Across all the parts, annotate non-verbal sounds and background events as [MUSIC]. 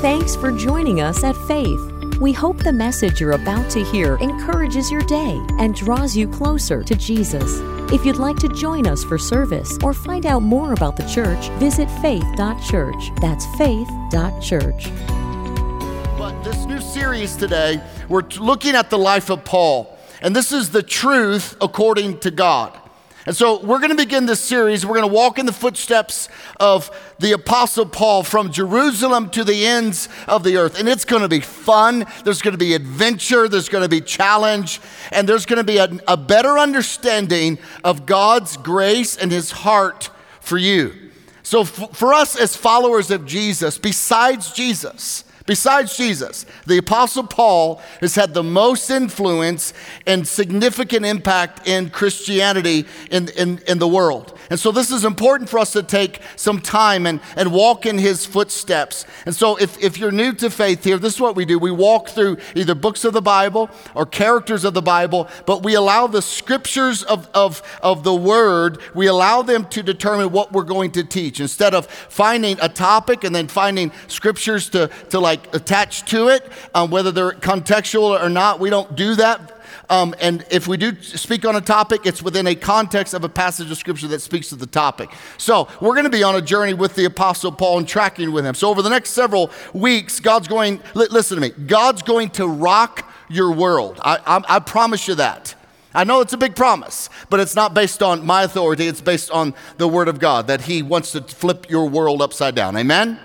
Thanks for joining us at Faith. We hope the message you're about to hear encourages your day and draws you closer to Jesus. If you'd like to join us for service or find out more about the church, visit faith.church. That's faith.church. But this new series today, we're looking at the life of Paul. And this is the truth according to God. And so we're going to begin this series. We're going to walk in the footsteps of the Apostle Paul from Jerusalem to the ends of the earth. And it's going to be fun. There's going to be adventure. There's going to be challenge. And there's going to be a, a better understanding of God's grace and his heart for you. So, f- for us as followers of Jesus, besides Jesus, Besides Jesus, the Apostle Paul has had the most influence and significant impact in Christianity in, in, in the world. And so this is important for us to take some time and, and walk in his footsteps. And so if, if you're new to faith here, this is what we do. We walk through either books of the Bible or characters of the Bible, but we allow the scriptures of, of, of the word, we allow them to determine what we're going to teach. Instead of finding a topic and then finding scriptures to, to like attach to it, um, whether they're contextual or not, we don't do that um, and if we do speak on a topic, it's within a context of a passage of scripture that speaks to the topic. So we're going to be on a journey with the Apostle Paul and tracking with him. So over the next several weeks, God's going, listen to me, God's going to rock your world. I, I, I promise you that. I know it's a big promise, but it's not based on my authority. It's based on the Word of God that He wants to flip your world upside down. Amen?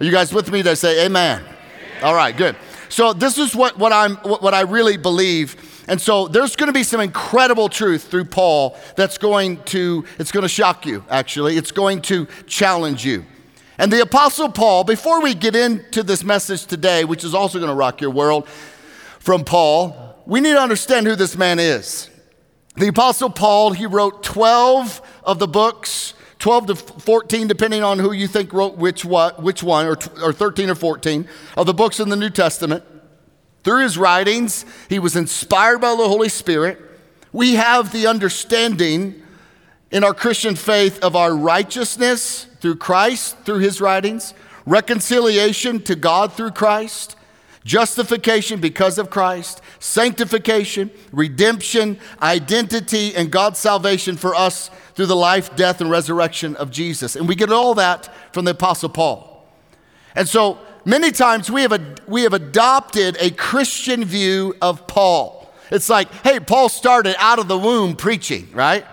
Are you guys with me? They say amen. amen. All right, good. So this is what, what, I'm, what I really believe and so there's going to be some incredible truth through Paul that's going to, it's going to shock you, actually. It's going to challenge you. And the Apostle Paul, before we get into this message today, which is also going to rock your world from Paul, we need to understand who this man is. The Apostle Paul, he wrote 12 of the books, 12 to 14, depending on who you think wrote which, what, which one, or, or 13 or 14 of the books in the New Testament. Through his writings, he was inspired by the Holy Spirit. We have the understanding in our Christian faith of our righteousness through Christ, through his writings, reconciliation to God through Christ, justification because of Christ, sanctification, redemption, identity, and God's salvation for us through the life, death, and resurrection of Jesus. And we get all that from the Apostle Paul. And so many times we have, we have adopted a Christian view of Paul. It's like, hey, Paul started out of the womb preaching, right?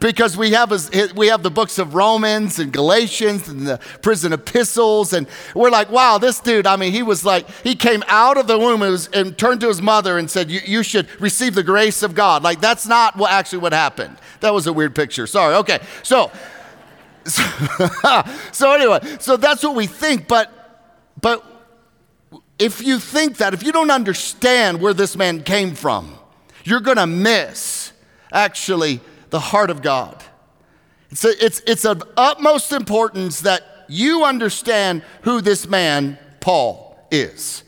Because we have, we have the books of Romans and Galatians and the prison epistles, and we're like, wow, this dude, I mean, he was like, he came out of the womb and, was, and turned to his mother and said, you should receive the grace of God. Like, that's not what actually what happened. That was a weird picture. Sorry. Okay. So, so, [LAUGHS] so anyway, so that's what we think, but but if you think that, if you don't understand where this man came from, you're going to miss actually the heart of God. It's, a, it's, it's of utmost importance that you understand who this man, Paul, is.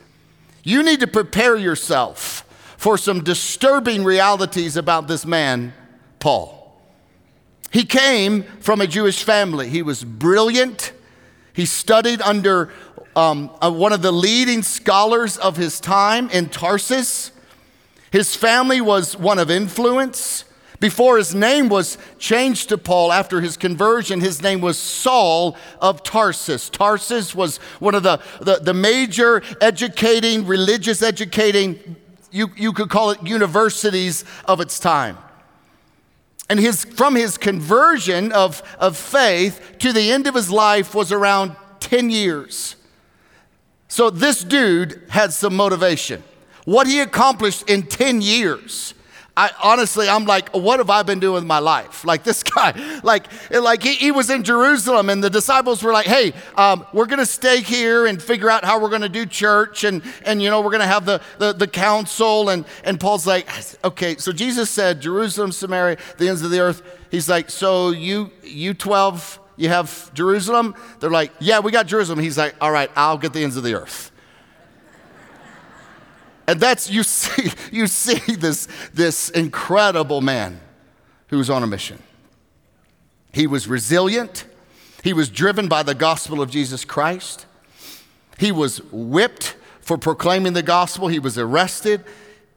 You need to prepare yourself for some disturbing realities about this man, Paul. He came from a Jewish family. He was brilliant. He studied under um, uh, one of the leading scholars of his time in Tarsus. His family was one of influence. Before his name was changed to Paul after his conversion, his name was Saul of Tarsus. Tarsus was one of the, the, the major educating, religious educating, you, you could call it universities of its time. And his, from his conversion of, of faith to the end of his life was around 10 years. So this dude had some motivation. What he accomplished in 10 years. I honestly, I'm like, what have I been doing with my life? Like this [LAUGHS] guy, like, like he, he was in Jerusalem, and the disciples were like, "Hey, um, we're going to stay here and figure out how we're going to do church, and and you know we're going to have the, the the council." And and Paul's like, "Okay." So Jesus said, "Jerusalem, Samaria, the ends of the earth." He's like, "So you you twelve you have Jerusalem? They're like, Yeah, we got Jerusalem. He's like, All right, I'll get the ends of the earth. And that's, you see, [LAUGHS] you see this, this incredible man who's on a mission. He was resilient, he was driven by the gospel of Jesus Christ. He was whipped for proclaiming the gospel. He was arrested.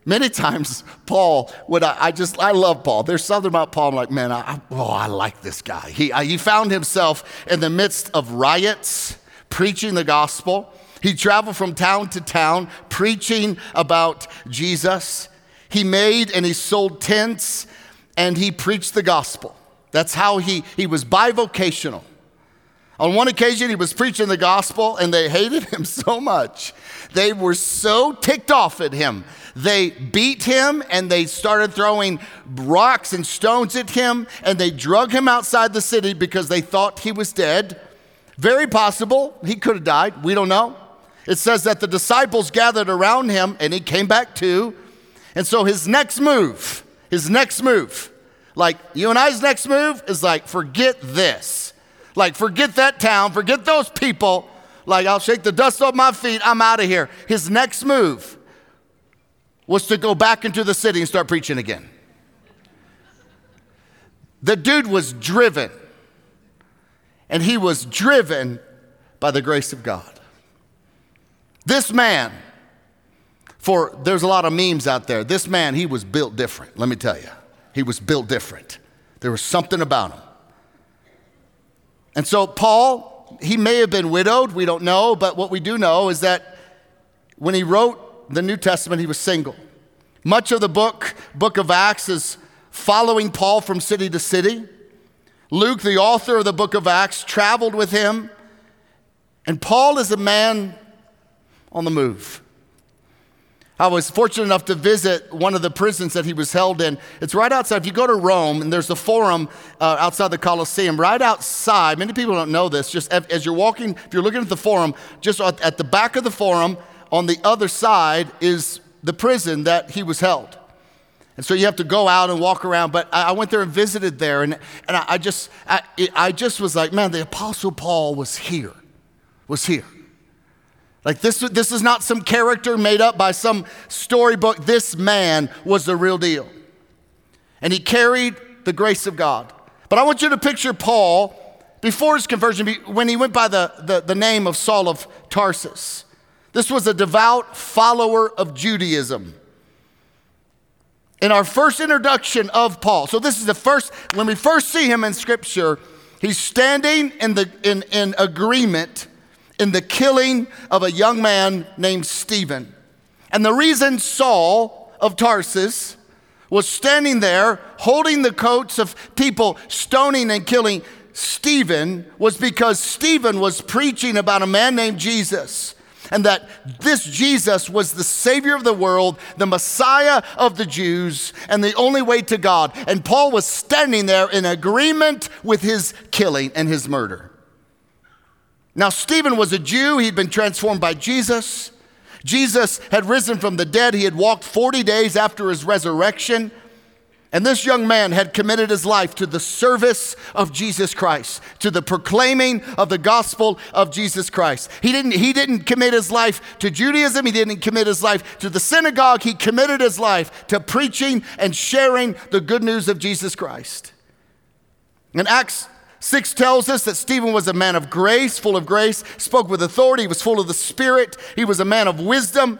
Many [LAUGHS] times, Paul would, I, I, just, I love Paul. There's something about Paul, I'm like, man, I, oh, I like this guy. He, I, he found himself in the midst of riots, preaching the gospel. He traveled from town to town, preaching about Jesus. He made and he sold tents and he preached the gospel. That's how he, he was bivocational. On one occasion, he was preaching the gospel and they hated him [LAUGHS] so much. They were so ticked off at him. They beat him and they started throwing rocks and stones at him and they drug him outside the city because they thought he was dead. Very possible he could have died. We don't know. It says that the disciples gathered around him and he came back too. And so his next move, his next move, like you and I's next move is like, forget this. Like, forget that town, forget those people. Like, I'll shake the dust off my feet, I'm out of here. His next move was to go back into the city and start preaching again. The dude was driven, and he was driven by the grace of God. This man, for there's a lot of memes out there. This man, he was built different, let me tell you. He was built different. There was something about him. And so, Paul, he may have been widowed, we don't know, but what we do know is that when he wrote the New Testament, he was single. Much of the book, book of Acts, is following Paul from city to city. Luke, the author of the book of Acts, traveled with him. And Paul is a man on the move. I was fortunate enough to visit one of the prisons that he was held in. It's right outside. If you go to Rome, and there's a forum uh, outside the Colosseum, right outside. Many people don't know this. Just as you're walking, if you're looking at the forum, just at the back of the forum, on the other side is the prison that he was held. And so you have to go out and walk around. But I went there and visited there, and, and I just, I, I just was like, man, the Apostle Paul was here, was here. Like, this, this is not some character made up by some storybook. This man was the real deal. And he carried the grace of God. But I want you to picture Paul before his conversion, when he went by the, the, the name of Saul of Tarsus. This was a devout follower of Judaism. In our first introduction of Paul, so this is the first, when we first see him in Scripture, he's standing in, the, in, in agreement in the killing of a young man named Stephen. And the reason Saul of Tarsus was standing there holding the coats of people stoning and killing Stephen was because Stephen was preaching about a man named Jesus and that this Jesus was the Savior of the world, the Messiah of the Jews, and the only way to God. And Paul was standing there in agreement with his killing and his murder. Now, Stephen was a Jew, he'd been transformed by Jesus. Jesus had risen from the dead, he had walked 40 days after his resurrection. And this young man had committed his life to the service of Jesus Christ, to the proclaiming of the gospel of Jesus Christ. He didn't, he didn't commit his life to Judaism, he didn't commit his life to the synagogue, he committed his life to preaching and sharing the good news of Jesus Christ. In Acts 6 tells us that Stephen was a man of grace, full of grace, spoke with authority, he was full of the Spirit, he was a man of wisdom.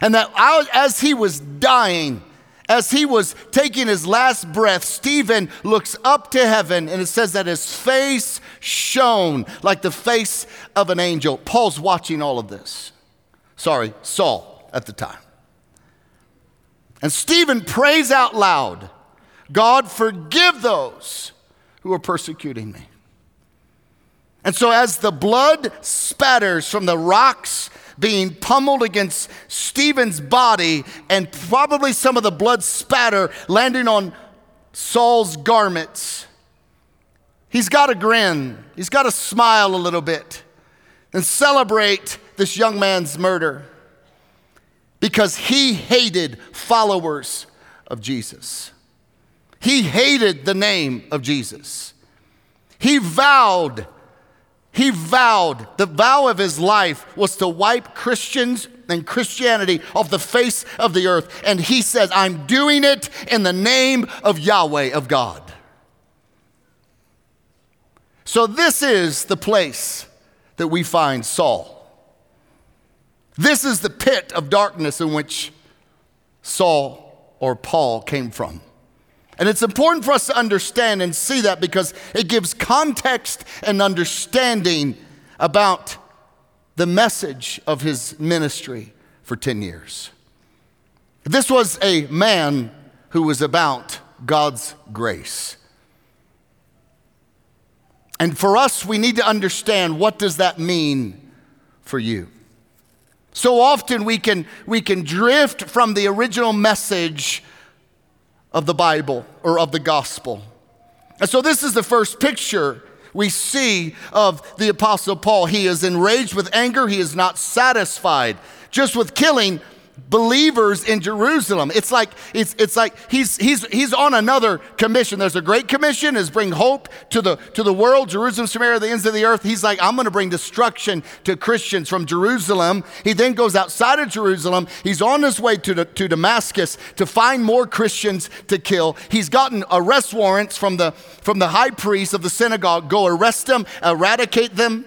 And that as he was dying, as he was taking his last breath, Stephen looks up to heaven and it says that his face shone like the face of an angel. Paul's watching all of this. Sorry, Saul at the time. And Stephen prays out loud God, forgive those who are persecuting me. And so, as the blood spatters from the rocks being pummeled against Stephen's body, and probably some of the blood spatter landing on Saul's garments, he's got to grin, he's got to smile a little bit and celebrate this young man's murder because he hated followers of Jesus. He hated the name of Jesus. He vowed, he vowed, the vow of his life was to wipe Christians and Christianity off the face of the earth. And he says, I'm doing it in the name of Yahweh, of God. So, this is the place that we find Saul. This is the pit of darkness in which Saul or Paul came from. And it's important for us to understand and see that because it gives context and understanding about the message of his ministry for 10 years. This was a man who was about God's grace. And for us, we need to understand what does that mean for you? So often we can, we can drift from the original message of the Bible or of the gospel. And so this is the first picture we see of the Apostle Paul. He is enraged with anger, he is not satisfied just with killing believers in Jerusalem. It's like, it's, it's like he's, he's, he's on another commission. There's a great commission is bring hope to the, to the world, Jerusalem, Samaria, the ends of the earth. He's like, I'm going to bring destruction to Christians from Jerusalem. He then goes outside of Jerusalem. He's on his way to, to Damascus to find more Christians to kill. He's gotten arrest warrants from the, from the high priest of the synagogue. Go arrest them, eradicate them.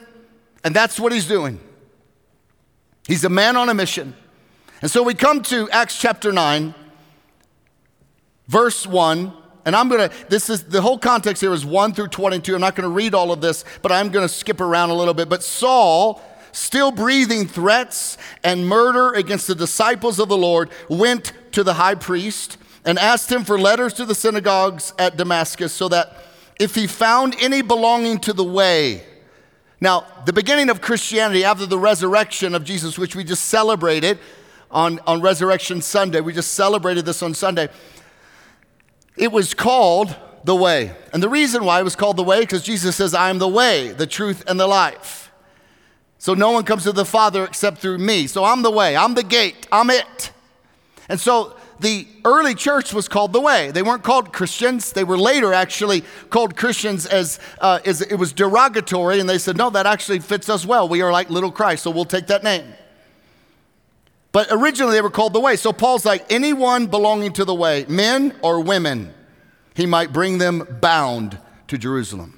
And that's what he's doing. He's a man on a mission. And so we come to Acts chapter 9, verse 1. And I'm going to, this is the whole context here is 1 through 22. I'm not going to read all of this, but I'm going to skip around a little bit. But Saul, still breathing threats and murder against the disciples of the Lord, went to the high priest and asked him for letters to the synagogues at Damascus so that if he found any belonging to the way, now, the beginning of Christianity after the resurrection of Jesus, which we just celebrated, on, on Resurrection Sunday. We just celebrated this on Sunday. It was called the way. And the reason why it was called the way, because Jesus says, I am the way, the truth, and the life. So no one comes to the Father except through me. So I'm the way, I'm the gate, I'm it. And so the early church was called the way. They weren't called Christians. They were later actually called Christians as, uh, as it was derogatory, and they said, no, that actually fits us well. We are like little Christ, so we'll take that name. But originally they were called the way. So Paul's like, anyone belonging to the way, men or women, he might bring them bound to Jerusalem.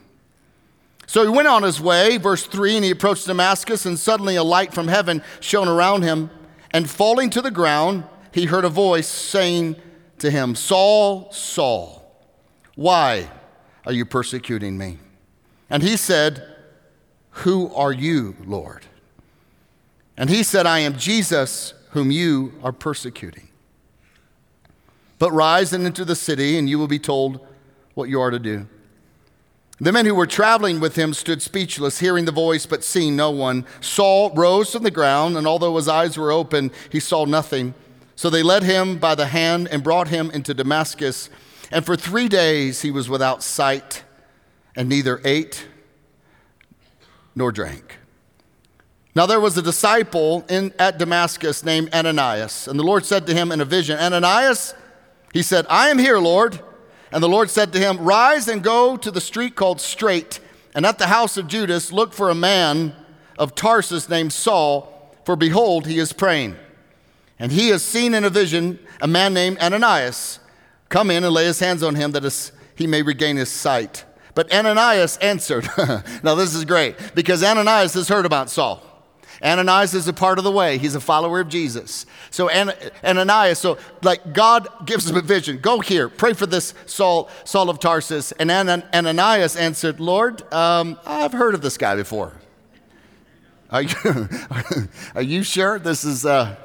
So he went on his way, verse 3, and he approached Damascus, and suddenly a light from heaven shone around him. And falling to the ground, he heard a voice saying to him, Saul, Saul, why are you persecuting me? And he said, Who are you, Lord? And he said, I am Jesus whom you are persecuting. But rise and enter the city, and you will be told what you are to do. The men who were traveling with him stood speechless, hearing the voice, but seeing no one. Saul rose from the ground, and although his eyes were open, he saw nothing. So they led him by the hand and brought him into Damascus. And for three days he was without sight, and neither ate nor drank. Now there was a disciple in, at Damascus named Ananias, and the Lord said to him in a vision, Ananias, he said, I am here, Lord. And the Lord said to him, Rise and go to the street called Straight, and at the house of Judas look for a man of Tarsus named Saul, for behold, he is praying. And he has seen in a vision a man named Ananias come in and lay his hands on him that he may regain his sight. But Ananias answered, [LAUGHS] Now this is great, because Ananias has heard about Saul. Ananias is a part of the way. He's a follower of Jesus. So Ananias, so like God gives him a vision. Go here, pray for this Saul, Saul of Tarsus. And Ananias answered, Lord, um, I've heard of this guy before. Are you, [LAUGHS] are you sure this is? Uh,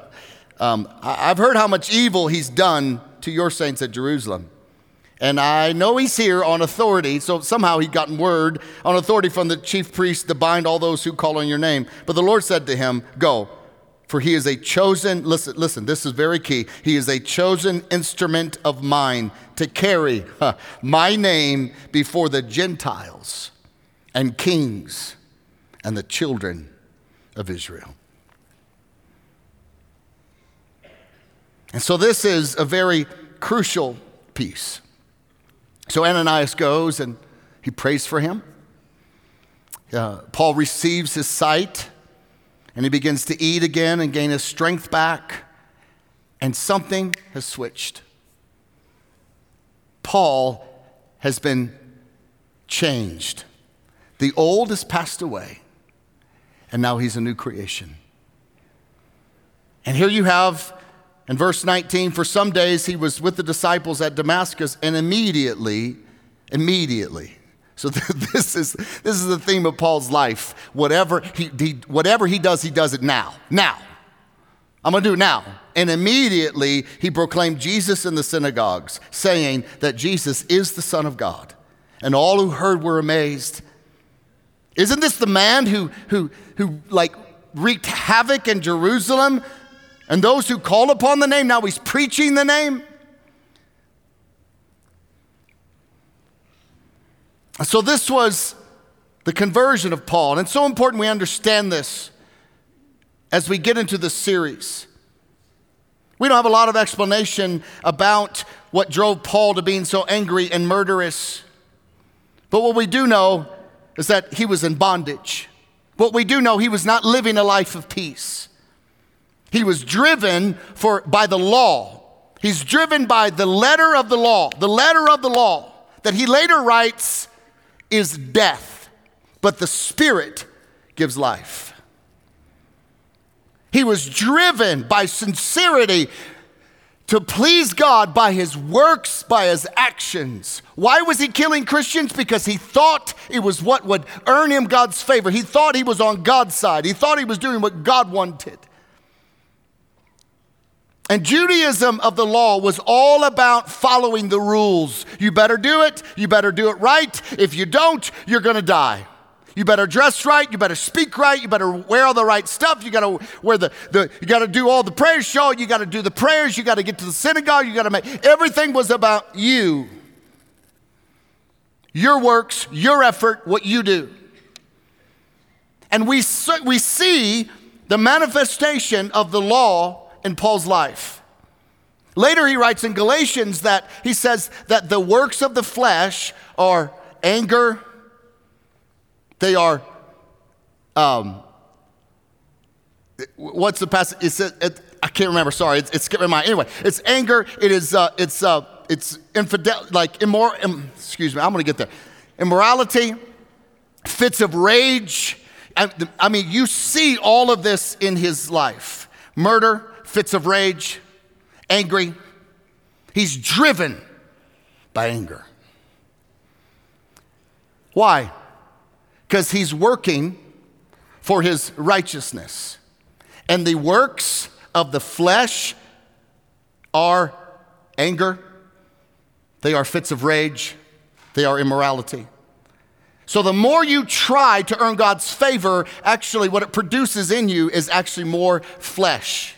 um, I've heard how much evil he's done to your saints at Jerusalem. And I know he's here on authority, so somehow he'd gotten word on authority from the chief priest to bind all those who call on your name. But the Lord said to him, Go, for he is a chosen, listen, listen, this is very key. He is a chosen instrument of mine to carry my name before the Gentiles and kings and the children of Israel. And so this is a very crucial piece. So Ananias goes and he prays for him. Uh, Paul receives his sight and he begins to eat again and gain his strength back. And something has switched. Paul has been changed. The old has passed away, and now he's a new creation. And here you have in verse 19, for some days he was with the disciples at Damascus, and immediately, immediately. So [LAUGHS] this is, this is the theme of Paul's life. Whatever he, he, whatever he does, he does it now. Now. I'm going to do it now. And immediately he proclaimed Jesus in the synagogues, saying that Jesus is the Son of God. And all who heard were amazed. Isn't this the man who, who, who like wreaked havoc in Jerusalem and those who call upon the name, now he's preaching the name. So, this was the conversion of Paul. And it's so important we understand this as we get into this series. We don't have a lot of explanation about what drove Paul to being so angry and murderous. But what we do know is that he was in bondage. What we do know, he was not living a life of peace. He was driven for, by the law. He's driven by the letter of the law. The letter of the law that he later writes is death, but the Spirit gives life. He was driven by sincerity to please God by his works, by his actions. Why was he killing Christians? Because he thought it was what would earn him God's favor. He thought he was on God's side, he thought he was doing what God wanted. And Judaism of the law was all about following the rules. You better do it. You better do it right. If you don't, you're going to die. You better dress right. You better speak right. You better wear all the right stuff. You got to wear the, the you got to do all the prayers show. You got to do the prayers. You got to get to the synagogue. You got to make everything was about you. Your works, your effort, what you do. And we, we see the manifestation of the law in Paul's life. Later, he writes in Galatians that he says that the works of the flesh are anger, they are, um, what's the passage? It it, I can't remember, sorry, it's, it's skipping my mind. Anyway, it's anger, it is, uh, it's, uh, it's infidel, like immoral, Im, excuse me, I'm gonna get there. Immorality, fits of rage. I, I mean, you see all of this in his life murder, fits of rage, angry. He's driven by anger. Why? Because he's working for his righteousness. And the works of the flesh are anger, they are fits of rage, they are immorality. So, the more you try to earn God's favor, actually, what it produces in you is actually more flesh.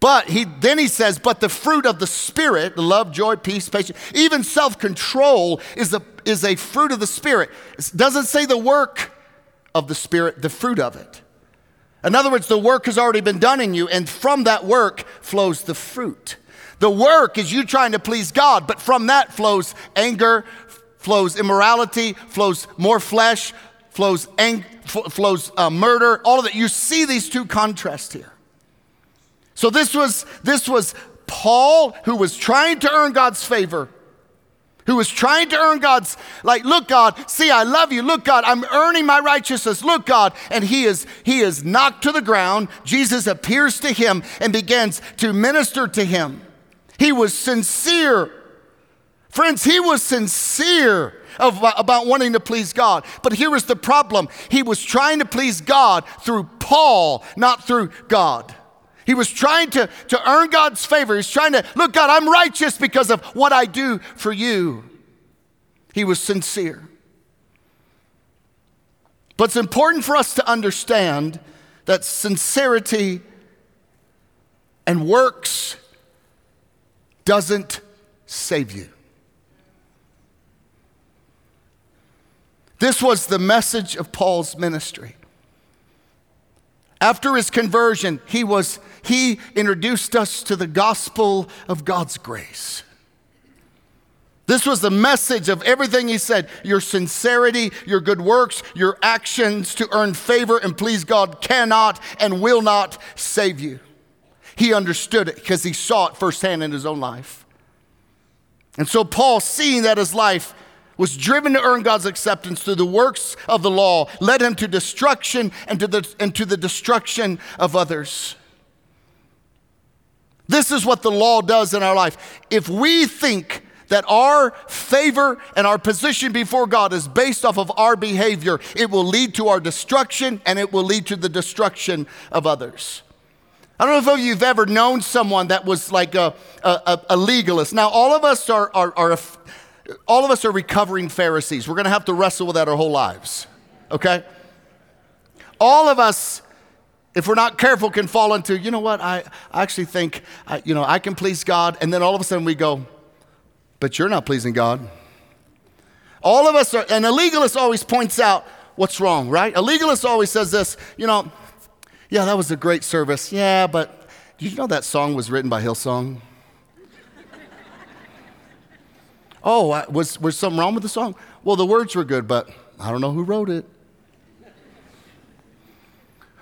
But he then he says, but the fruit of the spirit, love, joy, peace, patience, even self-control is a is a fruit of the spirit. It doesn't say the work of the spirit, the fruit of it. In other words, the work has already been done in you, and from that work flows the fruit. The work is you trying to please God, but from that flows anger, flows immorality, flows more flesh, flows ang- flows uh, murder. All of that. You see these two contrasts here. So this was, this was Paul who was trying to earn God's favor, who was trying to earn God's, like, look, God, see, I love you. Look, God, I'm earning my righteousness. Look, God. And he is, he is knocked to the ground. Jesus appears to him and begins to minister to him. He was sincere. Friends, he was sincere of, about wanting to please God. But here was the problem he was trying to please God through Paul, not through God. He was trying to, to earn God's favor. He's trying to, look, God, I'm righteous because of what I do for you. He was sincere. But it's important for us to understand that sincerity and works doesn't save you. This was the message of Paul's ministry. After his conversion, he was he introduced us to the gospel of God's grace. This was the message of everything he said. Your sincerity, your good works, your actions to earn favor and please God cannot and will not save you. He understood it because he saw it firsthand in his own life. And so, Paul, seeing that his life was driven to earn God's acceptance through the works of the law, led him to destruction and to the, and to the destruction of others. This is what the law does in our life. If we think that our favor and our position before God is based off of our behavior, it will lead to our destruction and it will lead to the destruction of others. I don't know if you've ever known someone that was like a, a, a legalist. Now, all of us are, are, are all of us are recovering Pharisees. We're going to have to wrestle with that our whole lives, okay? All of us, if we're not careful, can fall into, you know what, I, I actually think, I, you know, I can please God. And then all of a sudden we go, but you're not pleasing God. All of us are, and a legalist always points out what's wrong, right? A legalist always says this, you know, yeah, that was a great service. Yeah, but did you know that song was written by Hillsong? Oh, was, was something wrong with the song? Well, the words were good, but I don't know who wrote it.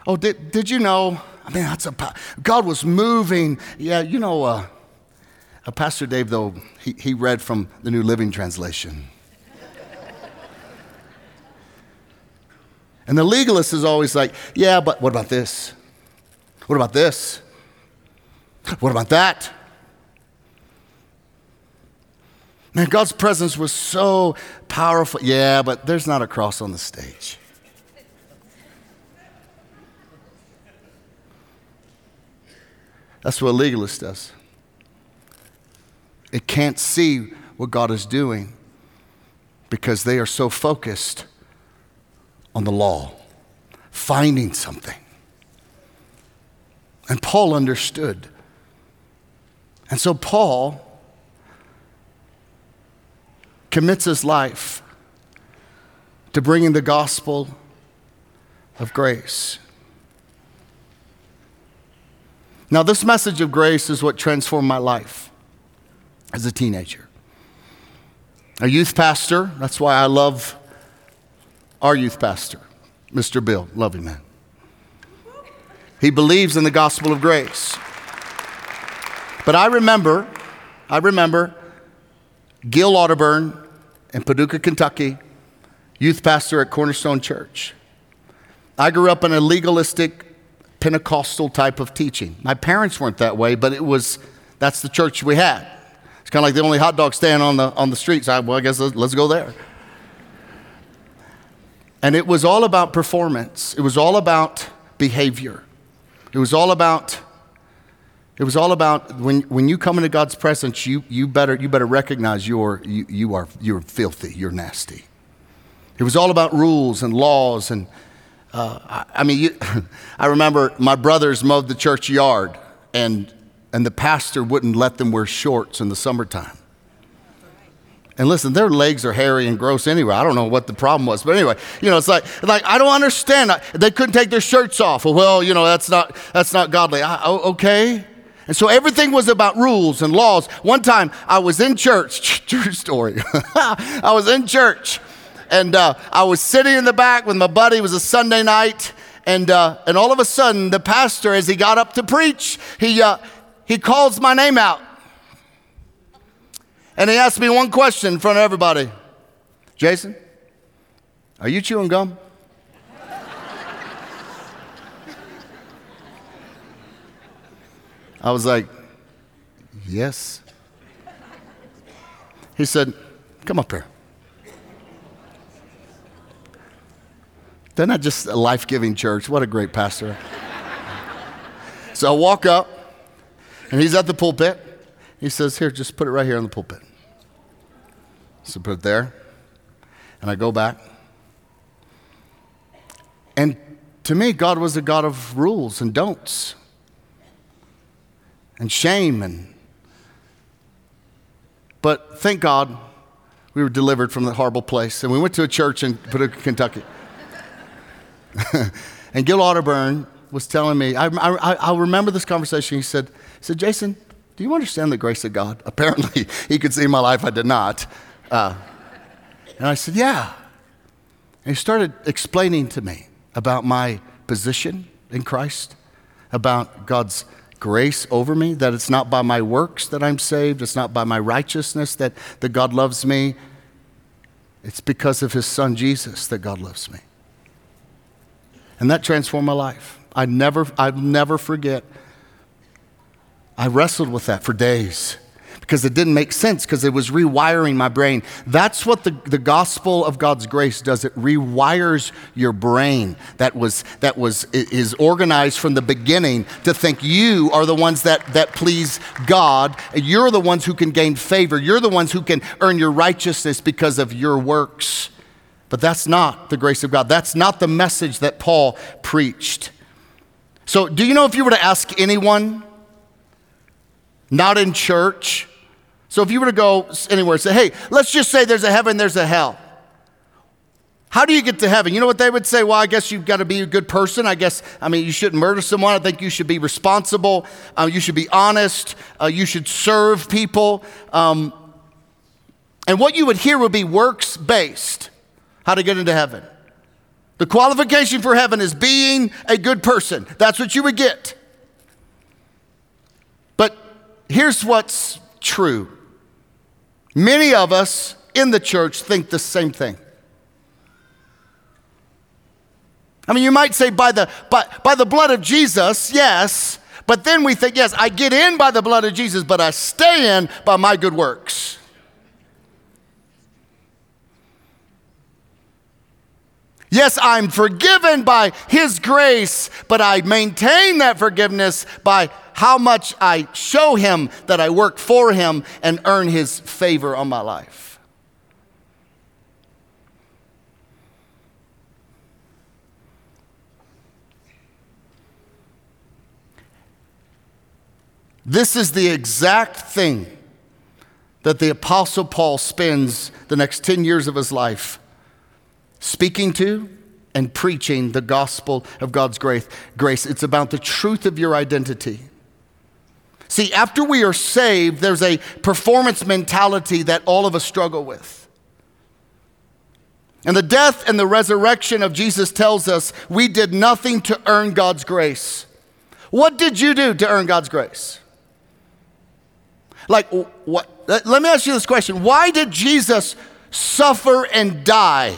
Oh, did, did you know? I mean, that's a, God was moving. Yeah, you know, uh, uh, Pastor Dave, though, he, he read from the New Living Translation. and the legalist is always like, yeah, but what about this? What about this? What about that? Man, God's presence was so powerful. Yeah, but there's not a cross on the stage. That's what a legalist does. It can't see what God is doing because they are so focused on the law, finding something. And Paul understood. And so Paul commits his life to bringing the gospel of grace. Now, this message of grace is what transformed my life as a teenager. A youth pastor, that's why I love our youth pastor, Mr. Bill. Love you, man. He believes in the gospel of grace. But I remember, I remember Gil Otterburn in Paducah, Kentucky, youth pastor at Cornerstone Church. I grew up in a legalistic Pentecostal type of teaching. My parents weren't that way, but it was that's the church we had It's kind of like the only hot dog stand on the, on the street. So I, well, I guess let's, let's go there. And it was all about performance. It was all about behavior. It was all about it was all about when, when you come into God's presence, you, you, better, you better recognize you're, you, you are, you're filthy, you're nasty. It was all about rules and laws. And uh, I, I, mean, you, [LAUGHS] I remember my brothers mowed the church yard, and and the pastor wouldn't let them wear shorts in the summertime. And listen, their legs are hairy and gross anyway. I don't know what the problem was, but anyway, you know, it's like, like I don't understand. They couldn't take their shirts off. Well, you know, that's not that's not godly. I, okay. And so everything was about rules and laws. One time I was in church, [LAUGHS] true story. [LAUGHS] I was in church, and uh, I was sitting in the back with my buddy. It was a Sunday night, and uh, and all of a sudden, the pastor, as he got up to preach, he uh, he calls my name out. And he asked me one question in front of everybody Jason, are you chewing gum? I was like, yes. He said, come up here. They're not just a life giving church. What a great pastor. so I walk up. And he's at the pulpit. He says, Here, just put it right here on the pulpit. So put it there. And I go back. And to me, God was a God of rules and don'ts and shame and but thank God we were delivered from that horrible place. And we went to a church in Paducah, Kentucky. [LAUGHS] and Gil Otterburn was telling me, I, I, I remember this conversation. He said, he said, Jason, do you understand the grace of God? [LAUGHS] Apparently, he could see my life I did not. Uh, and I said, Yeah. And he started explaining to me about my position in Christ, about God's grace over me, that it's not by my works that I'm saved, it's not by my righteousness that, that God loves me. It's because of his son Jesus that God loves me. And that transformed my life. I never, I'll never forget. I wrestled with that for days because it didn't make sense because it was rewiring my brain. That's what the, the gospel of God's grace does. It rewires your brain that was that was is organized from the beginning to think you are the ones that, that please God. You're the ones who can gain favor. You're the ones who can earn your righteousness because of your works. But that's not the grace of God. That's not the message that Paul preached. So, do you know if you were to ask anyone, not in church, so if you were to go anywhere and say, hey, let's just say there's a heaven, there's a hell. How do you get to heaven? You know what they would say? Well, I guess you've got to be a good person. I guess, I mean, you shouldn't murder someone. I think you should be responsible. Uh, you should be honest. Uh, you should serve people. Um, and what you would hear would be works based how to get into heaven. The qualification for heaven is being a good person. That's what you would get. But here's what's true Many of us in the church think the same thing. I mean, you might say by the, by, by the blood of Jesus, yes, but then we think, yes, I get in by the blood of Jesus, but I stay in by my good works. Yes, I'm forgiven by His grace, but I maintain that forgiveness by how much I show him that I work for him and earn his favor on my life. This is the exact thing that the Apostle Paul spends the next 10 years of his life speaking to and preaching the gospel of God's grace. It's about the truth of your identity. See, after we are saved, there's a performance mentality that all of us struggle with. And the death and the resurrection of Jesus tells us we did nothing to earn God's grace. What did you do to earn God's grace? Like, what? Let me ask you this question Why did Jesus suffer and die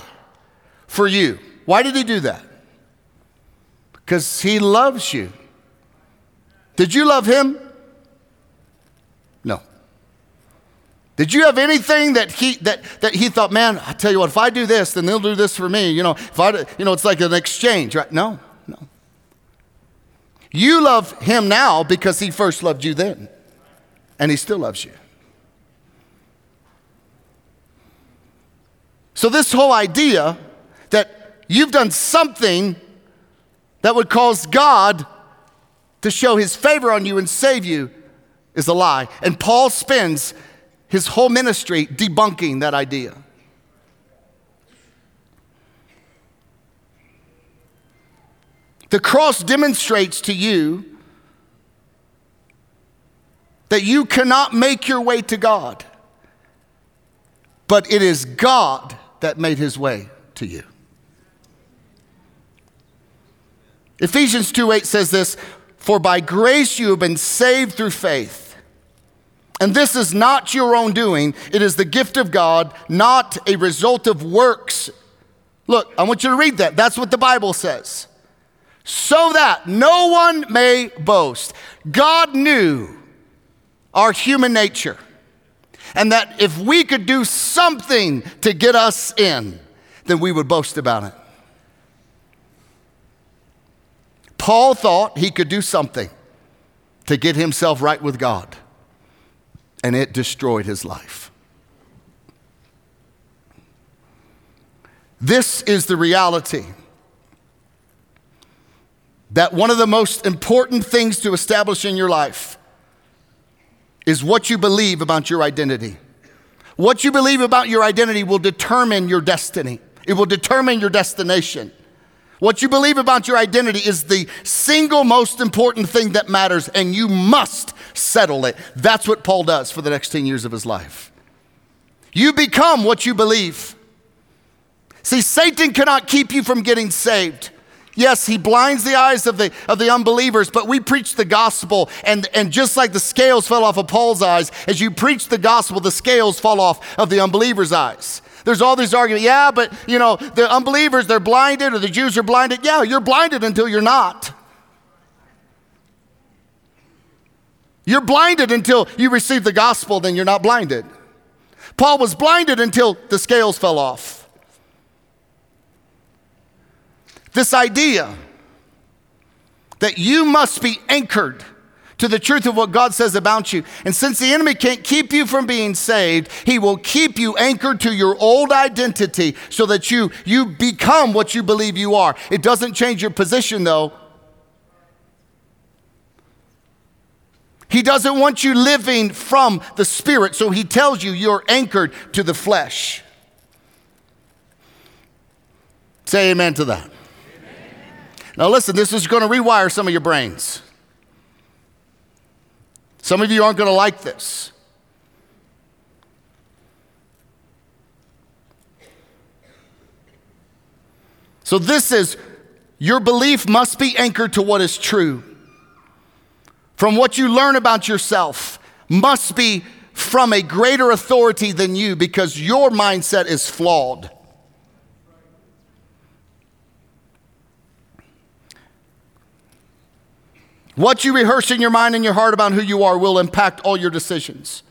for you? Why did he do that? Because he loves you. Did you love him? No. Did you have anything that he that that he thought, man, I tell you what, if I do this, then they'll do this for me. You know, if I you know, it's like an exchange, right? No, no. You love him now because he first loved you then. And he still loves you. So this whole idea that you've done something that would cause God to show his favor on you and save you is a lie. And Paul spends his whole ministry debunking that idea. The cross demonstrates to you that you cannot make your way to God, but it is God that made his way to you. Ephesians 2 8 says this For by grace you have been saved through faith. And this is not your own doing, it is the gift of God, not a result of works. Look, I want you to read that. That's what the Bible says. So that no one may boast. God knew our human nature, and that if we could do something to get us in, then we would boast about it. Paul thought he could do something to get himself right with God and it destroyed his life. This is the reality that one of the most important things to establish in your life is what you believe about your identity. What you believe about your identity will determine your destiny, it will determine your destination. What you believe about your identity is the single most important thing that matters, and you must settle it. That's what Paul does for the next 10 years of his life. You become what you believe. See, Satan cannot keep you from getting saved. Yes, he blinds the eyes of the, of the unbelievers, but we preach the gospel, and, and just like the scales fell off of Paul's eyes, as you preach the gospel, the scales fall off of the unbeliever's eyes. There's all these arguments. Yeah, but you know, the unbelievers, they're blinded, or the Jews are blinded. Yeah, you're blinded until you're not. You're blinded until you receive the gospel, then you're not blinded. Paul was blinded until the scales fell off. This idea that you must be anchored to the truth of what God says about you. And since the enemy can't keep you from being saved, he will keep you anchored to your old identity so that you, you become what you believe you are. It doesn't change your position, though. He doesn't want you living from the Spirit, so he tells you you're anchored to the flesh. Say amen to that. Now, listen, this is going to rewire some of your brains. Some of you aren't going to like this. So, this is your belief must be anchored to what is true. From what you learn about yourself, must be from a greater authority than you because your mindset is flawed. What you rehearse in your mind and your heart about who you are will impact all your decisions.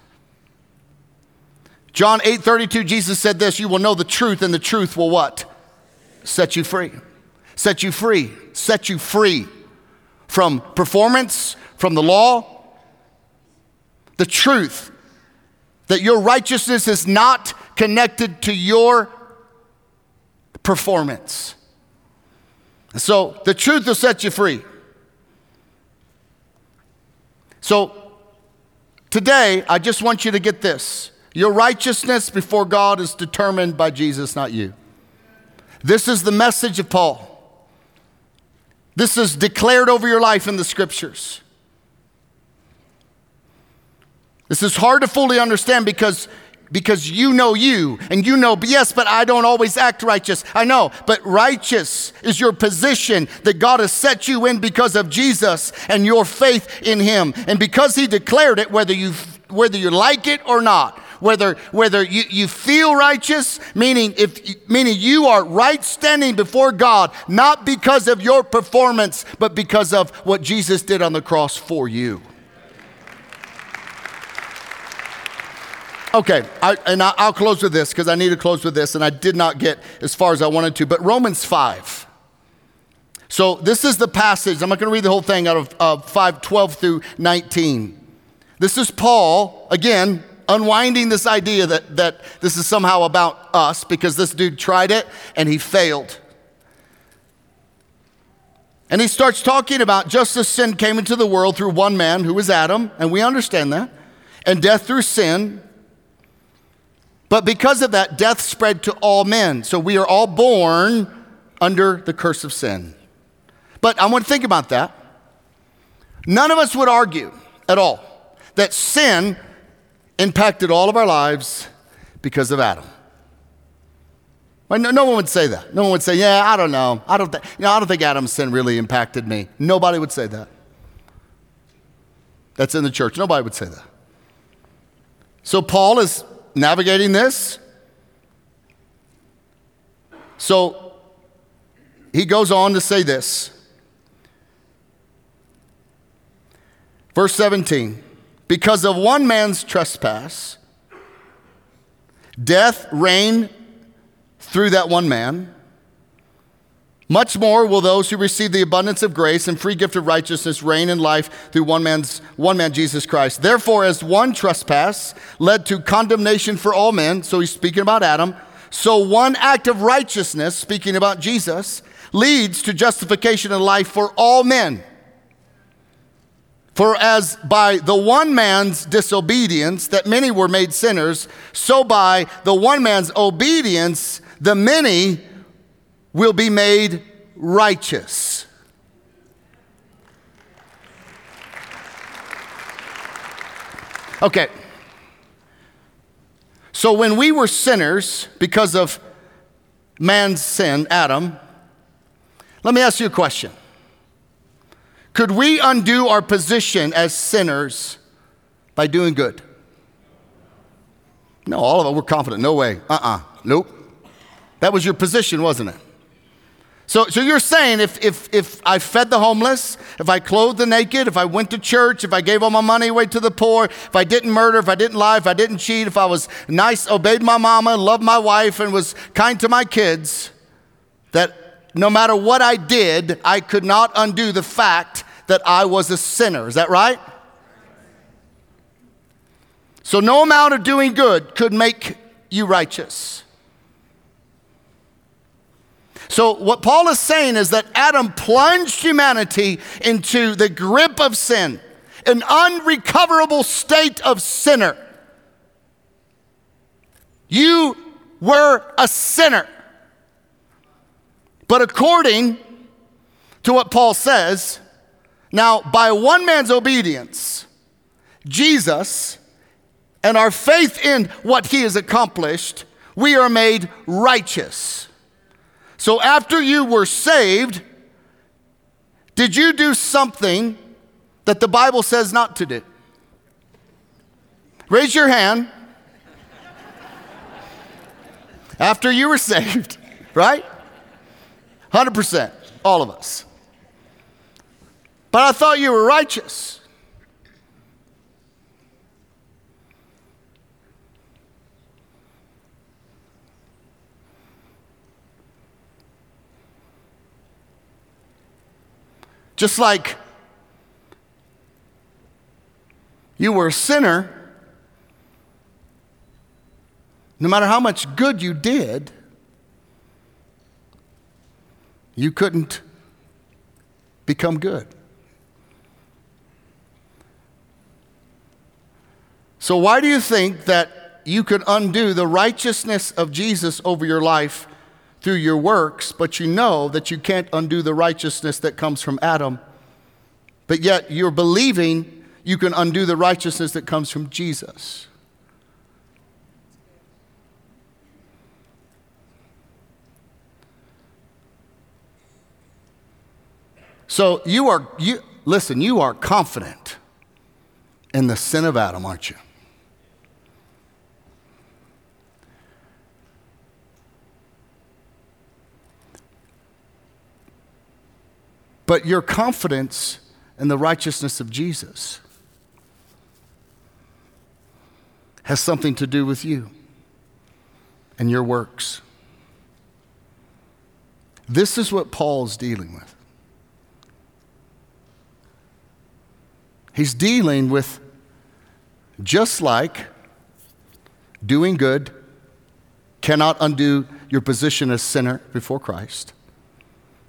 John 8:32 Jesus said this You will know the truth, and the truth will what? Set you free. Set you free. Set you free from performance, from the law. The truth that your righteousness is not connected to your performance. So the truth will set you free. So today, I just want you to get this. Your righteousness before God is determined by Jesus, not you. This is the message of Paul. This is declared over your life in the scriptures. This is hard to fully understand because because you know you and you know, yes, but I don't always act righteous. I know, but righteous is your position that God has set you in because of Jesus and your faith in Him. And because He declared it, whether you, whether you like it or not, whether, whether you, you feel righteous, meaning, if, meaning you are right standing before God, not because of your performance, but because of what Jesus did on the cross for you. Okay, I, and I, will close with this because I need to close with this, and I did not get as far as I wanted to. But Romans 5. So this is the passage. I'm not going to read the whole thing out of uh, 5 12 through 19. This is Paul, again, unwinding this idea that, that this is somehow about us because this dude tried it and he failed. And he starts talking about just as sin came into the world through one man who was Adam, and we understand that, and death through sin. But because of that, death spread to all men. So we are all born under the curse of sin. But I want to think about that. None of us would argue at all that sin impacted all of our lives because of Adam. No, no one would say that. No one would say, "Yeah, I don't know. I don't, th- you know, I don't think Adam's sin really impacted me." Nobody would say that. That's in the church. Nobody would say that. So Paul is navigating this. So he goes on to say this. Verse 17 Because of one man's trespass, death reigned through that one man. Much more will those who receive the abundance of grace and free gift of righteousness reign in life through one man's one man Jesus Christ. Therefore as one trespass led to condemnation for all men, so he's speaking about Adam, so one act of righteousness, speaking about Jesus, leads to justification of life for all men. For as by the one man's disobedience that many were made sinners, so by the one man's obedience the many will be made righteous. Okay. So when we were sinners because of man's sin, Adam, let me ask you a question. Could we undo our position as sinners by doing good? No, all of us, we're confident. No way. Uh uh-uh. uh Nope. That was your position, wasn't it? So, so you're saying if, if, if I fed the homeless, if I clothed the naked, if I went to church, if I gave all my money away to the poor, if I didn't murder, if I didn't lie, if I didn't cheat, if I was nice, obeyed my mama, loved my wife, and was kind to my kids, that no matter what I did, I could not undo the fact that I was a sinner. Is that right? So, no amount of doing good could make you righteous. So, what Paul is saying is that Adam plunged humanity into the grip of sin, an unrecoverable state of sinner. You were a sinner. But according to what Paul says, now by one man's obedience, Jesus, and our faith in what he has accomplished, we are made righteous. So after you were saved, did you do something that the Bible says not to do? Raise your hand. After you were [LAUGHS] saved, right? 100%, all of us. But I thought you were righteous. Just like you were a sinner, no matter how much good you did, you couldn't become good. So, why do you think that you could undo the righteousness of Jesus over your life through your works, but you know that you can't undo the righteousness that comes from Adam? But yet you're believing you can undo the righteousness that comes from Jesus. So you are, you, listen, you are confident in the sin of Adam, aren't you? But your confidence in the righteousness of Jesus has something to do with you and your works. This is what Paul's dealing with. He's dealing with just like doing good cannot undo your position as sinner before Christ.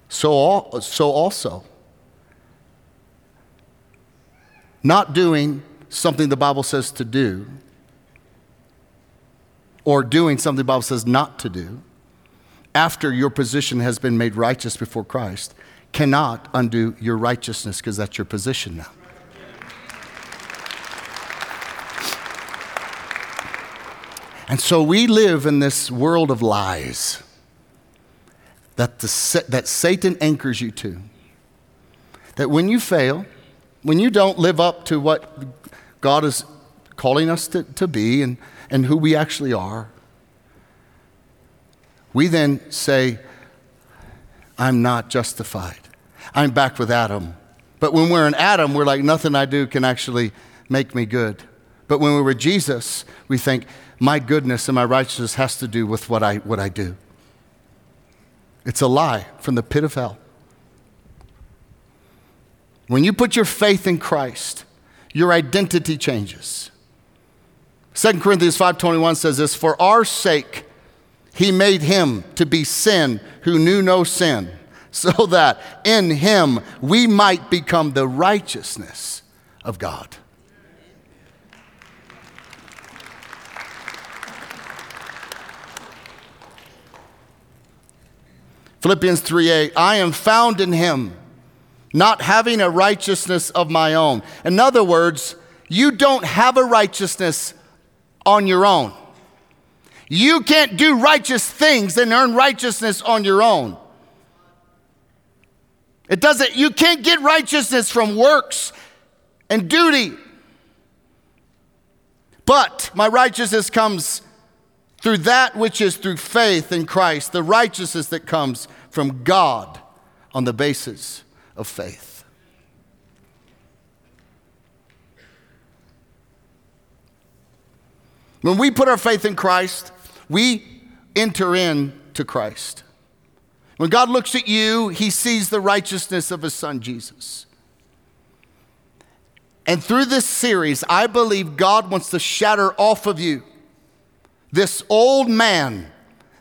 So, so also, not doing something the Bible says to do, or doing something the Bible says not to do, after your position has been made righteous before Christ, cannot undo your righteousness because that's your position now. And so we live in this world of lies that, the, that Satan anchors you to. That when you fail, when you don't live up to what God is calling us to, to be and, and who we actually are, we then say, I'm not justified. I'm back with Adam. But when we're in Adam, we're like, nothing I do can actually make me good. But when we're with Jesus, we think, my goodness and my righteousness has to do with what I, what I do. It's a lie from the pit of hell. When you put your faith in Christ, your identity changes. 2 Corinthians 5:21 says this, "For our sake he made him to be sin who knew no sin, [LAUGHS] so that in him we might become the righteousness of God." Philippians 3:8, I am found in him, not having a righteousness of my own. In other words, you don't have a righteousness on your own. You can't do righteous things and earn righteousness on your own. It doesn't, you can't get righteousness from works and duty. But my righteousness comes through that which is through faith in Christ, the righteousness that comes from God on the basis of faith. When we put our faith in Christ, we enter into Christ. When God looks at you, he sees the righteousness of his son Jesus. And through this series, I believe God wants to shatter off of you this old man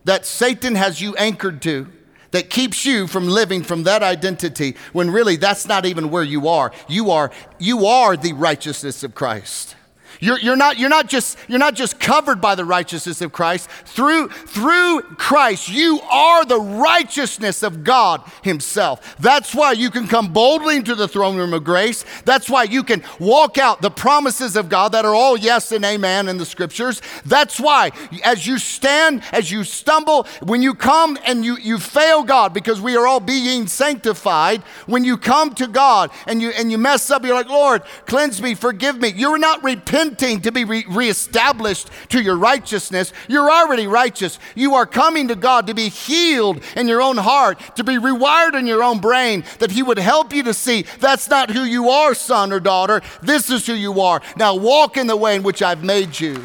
that Satan has you anchored to that keeps you from living from that identity when really that's not even where you are. You are you are the righteousness of Christ. You're, you're, not, you're, not just, you're not just covered by the righteousness of Christ. Through, through Christ, you are the righteousness of God Himself. That's why you can come boldly into the throne room of grace. That's why you can walk out the promises of God that are all yes and amen in the scriptures. That's why as you stand, as you stumble, when you come and you, you fail God, because we are all being sanctified, when you come to God and you and you mess up, you're like, Lord, cleanse me, forgive me. You're not repenting. 17 to be re- reestablished to your righteousness. You're already righteous. You are coming to God to be healed in your own heart, to be rewired in your own brain, that He would help you to see that's not who you are, son or daughter. This is who you are. Now walk in the way in which I've made you.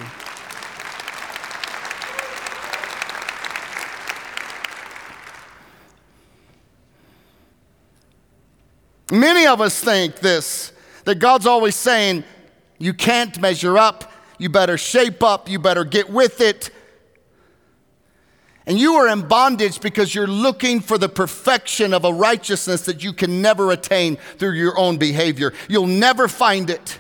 Many of us think this that God's always saying, you can't measure up. You better shape up. You better get with it. And you are in bondage because you're looking for the perfection of a righteousness that you can never attain through your own behavior. You'll never find it.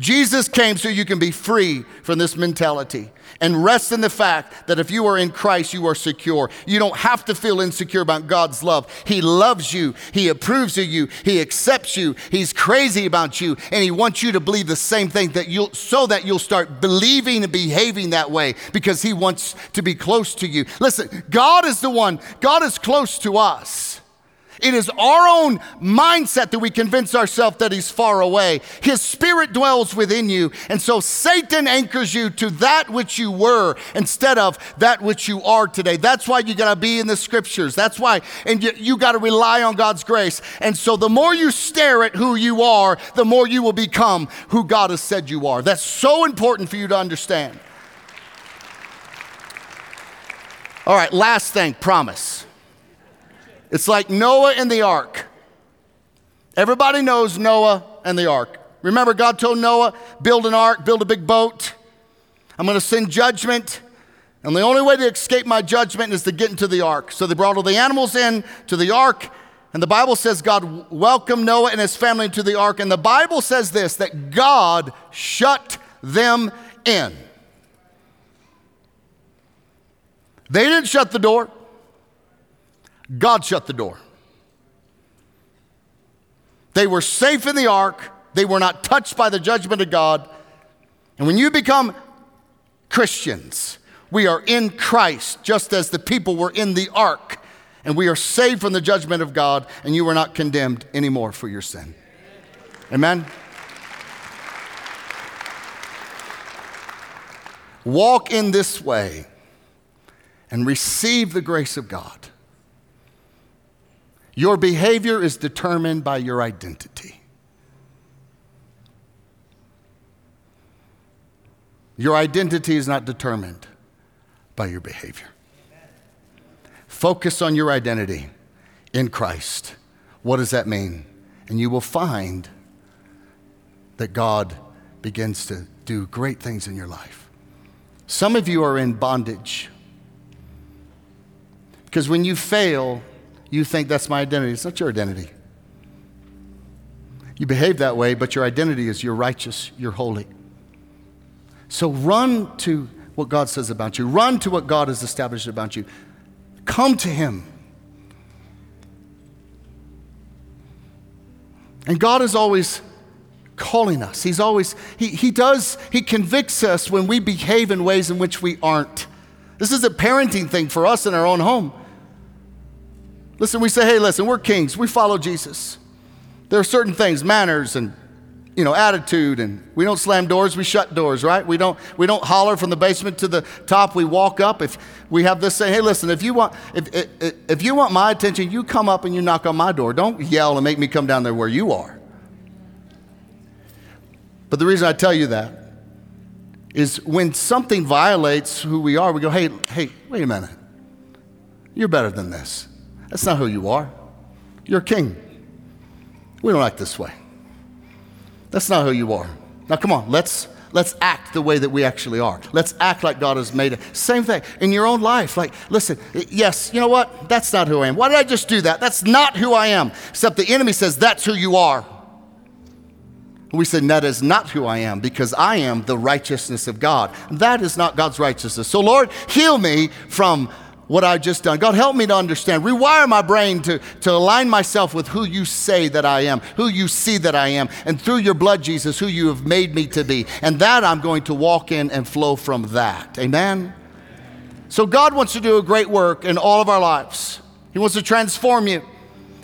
Jesus came so you can be free from this mentality and rest in the fact that if you are in Christ, you are secure. You don't have to feel insecure about God's love. He loves you, He approves of you, He accepts you, He's crazy about you, and He wants you to believe the same thing that you'll, so that you'll start believing and behaving that way because He wants to be close to you. Listen, God is the one, God is close to us. It is our own mindset that we convince ourselves that He's far away. His Spirit dwells within you. And so Satan anchors you to that which you were instead of that which you are today. That's why you got to be in the scriptures. That's why, and you, you got to rely on God's grace. And so the more you stare at who you are, the more you will become who God has said you are. That's so important for you to understand. All right, last thing promise. It's like Noah and the ark. Everybody knows Noah and the ark. Remember, God told Noah, build an ark, build a big boat. I'm going to send judgment. And the only way to escape my judgment is to get into the ark. So they brought all the animals in to the ark. And the Bible says God welcomed Noah and his family into the ark. And the Bible says this that God shut them in. They didn't shut the door. God shut the door. They were safe in the ark, they were not touched by the judgment of God. And when you become Christians, we are in Christ, just as the people were in the ark, and we are saved from the judgment of God, and you are not condemned anymore for your sin. Amen? Walk in this way and receive the grace of God. Your behavior is determined by your identity. Your identity is not determined by your behavior. Focus on your identity in Christ. What does that mean? And you will find that God begins to do great things in your life. Some of you are in bondage because when you fail, you think that's my identity. It's not your identity. You behave that way, but your identity is you're righteous, you're holy. So run to what God says about you, run to what God has established about you. Come to Him. And God is always calling us. He's always, he, he does, He convicts us when we behave in ways in which we aren't. This is a parenting thing for us in our own home. Listen, we say, hey, listen, we're kings. We follow Jesus. There are certain things, manners and you know, attitude and we don't slam doors, we shut doors, right? We don't we don't holler from the basement to the top, we walk up. If we have this saying, hey, listen, if you want if, if, if you want my attention, you come up and you knock on my door. Don't yell and make me come down there where you are. But the reason I tell you that is when something violates who we are, we go, hey, hey, wait a minute. You're better than this. That's not who you are. You're king. We don't act this way. That's not who you are. Now, come on, let's let's act the way that we actually are. Let's act like God has made it. Same thing in your own life. Like, listen, yes, you know what? That's not who I am. Why did I just do that? That's not who I am. Except the enemy says that's who you are. We said, that is not who I am because I am the righteousness of God. That is not God's righteousness. So, Lord, heal me from what I've just done. God, help me to understand. Rewire my brain to, to align myself with who you say that I am, who you see that I am, and through your blood, Jesus, who you have made me to be. And that I'm going to walk in and flow from that. Amen? So, God wants to do a great work in all of our lives, He wants to transform you.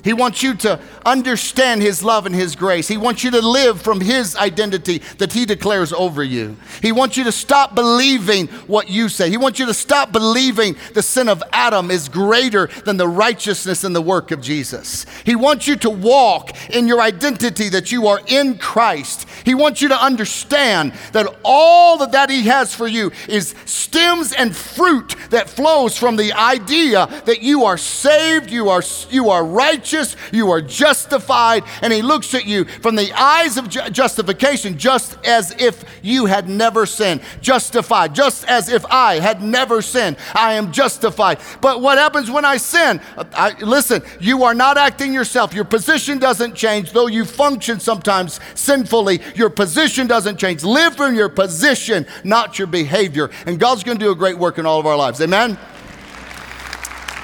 He wants you to understand His love and His grace. He wants you to live from His identity that He declares over you. He wants you to stop believing what you say. He wants you to stop believing the sin of Adam is greater than the righteousness and the work of Jesus. He wants you to walk in your identity that you are in Christ. He wants you to understand that all that, that He has for you is stems and fruit that flows from the idea that you are saved, you are, you are righteous righteous, you are justified, and he looks at you from the eyes of ju- justification just as if you had never sinned. Justified, just as if I had never sinned. I am justified. But what happens when I sin? I, listen, you are not acting yourself. Your position doesn't change, though you function sometimes sinfully. Your position doesn't change. Live from your position, not your behavior. And God's going to do a great work in all of our lives. Amen?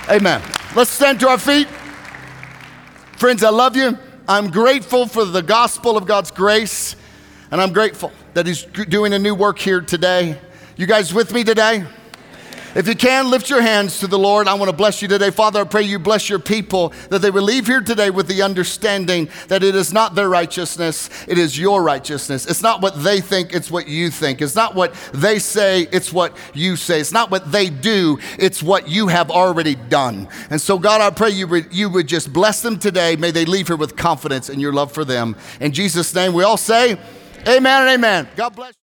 Amen. Let's stand to our feet. Friends, I love you. I'm grateful for the gospel of God's grace, and I'm grateful that He's doing a new work here today. You guys with me today? If you can, lift your hands to the Lord. I want to bless you today. Father, I pray you bless your people that they will leave here today with the understanding that it is not their righteousness, it is your righteousness. It's not what they think, it's what you think. It's not what they say, it's what you say. It's not what they do, it's what you have already done. And so, God, I pray you would, you would just bless them today. May they leave here with confidence in your love for them. In Jesus' name, we all say, Amen and amen. God bless.